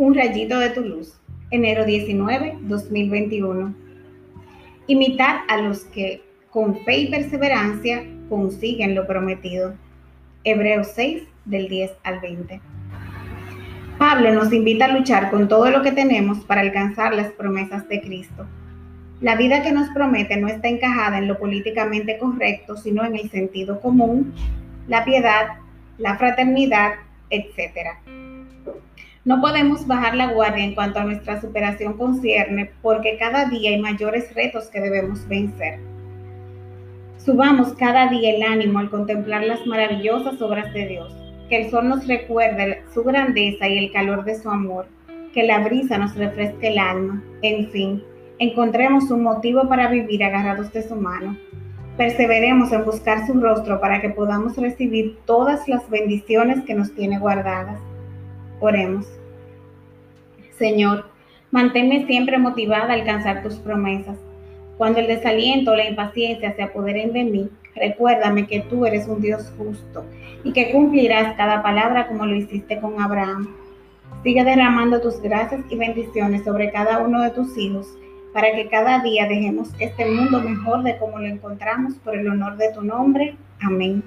un rayito de tu luz. Enero 19, 2021. Imitad a los que con fe y perseverancia consiguen lo prometido. Hebreos 6, del 10 al 20. Pablo nos invita a luchar con todo lo que tenemos para alcanzar las promesas de Cristo. La vida que nos promete no está encajada en lo políticamente correcto, sino en el sentido común, la piedad, la fraternidad, etc. No podemos bajar la guardia en cuanto a nuestra superación concierne porque cada día hay mayores retos que debemos vencer. Subamos cada día el ánimo al contemplar las maravillosas obras de Dios que el sol nos recuerde su grandeza y el calor de su amor, que la brisa nos refresque el alma, en fin, encontremos un motivo para vivir agarrados de su mano. Perseveremos en buscar su rostro para que podamos recibir todas las bendiciones que nos tiene guardadas. Oremos. Señor, manténme siempre motivada a alcanzar tus promesas. Cuando el desaliento o la impaciencia se apoderen de mí, recuérdame que tú eres un Dios justo y que cumplirás cada palabra como lo hiciste con Abraham. Sigue derramando tus gracias y bendiciones sobre cada uno de tus hijos para que cada día dejemos este mundo mejor de como lo encontramos por el honor de tu nombre. Amén.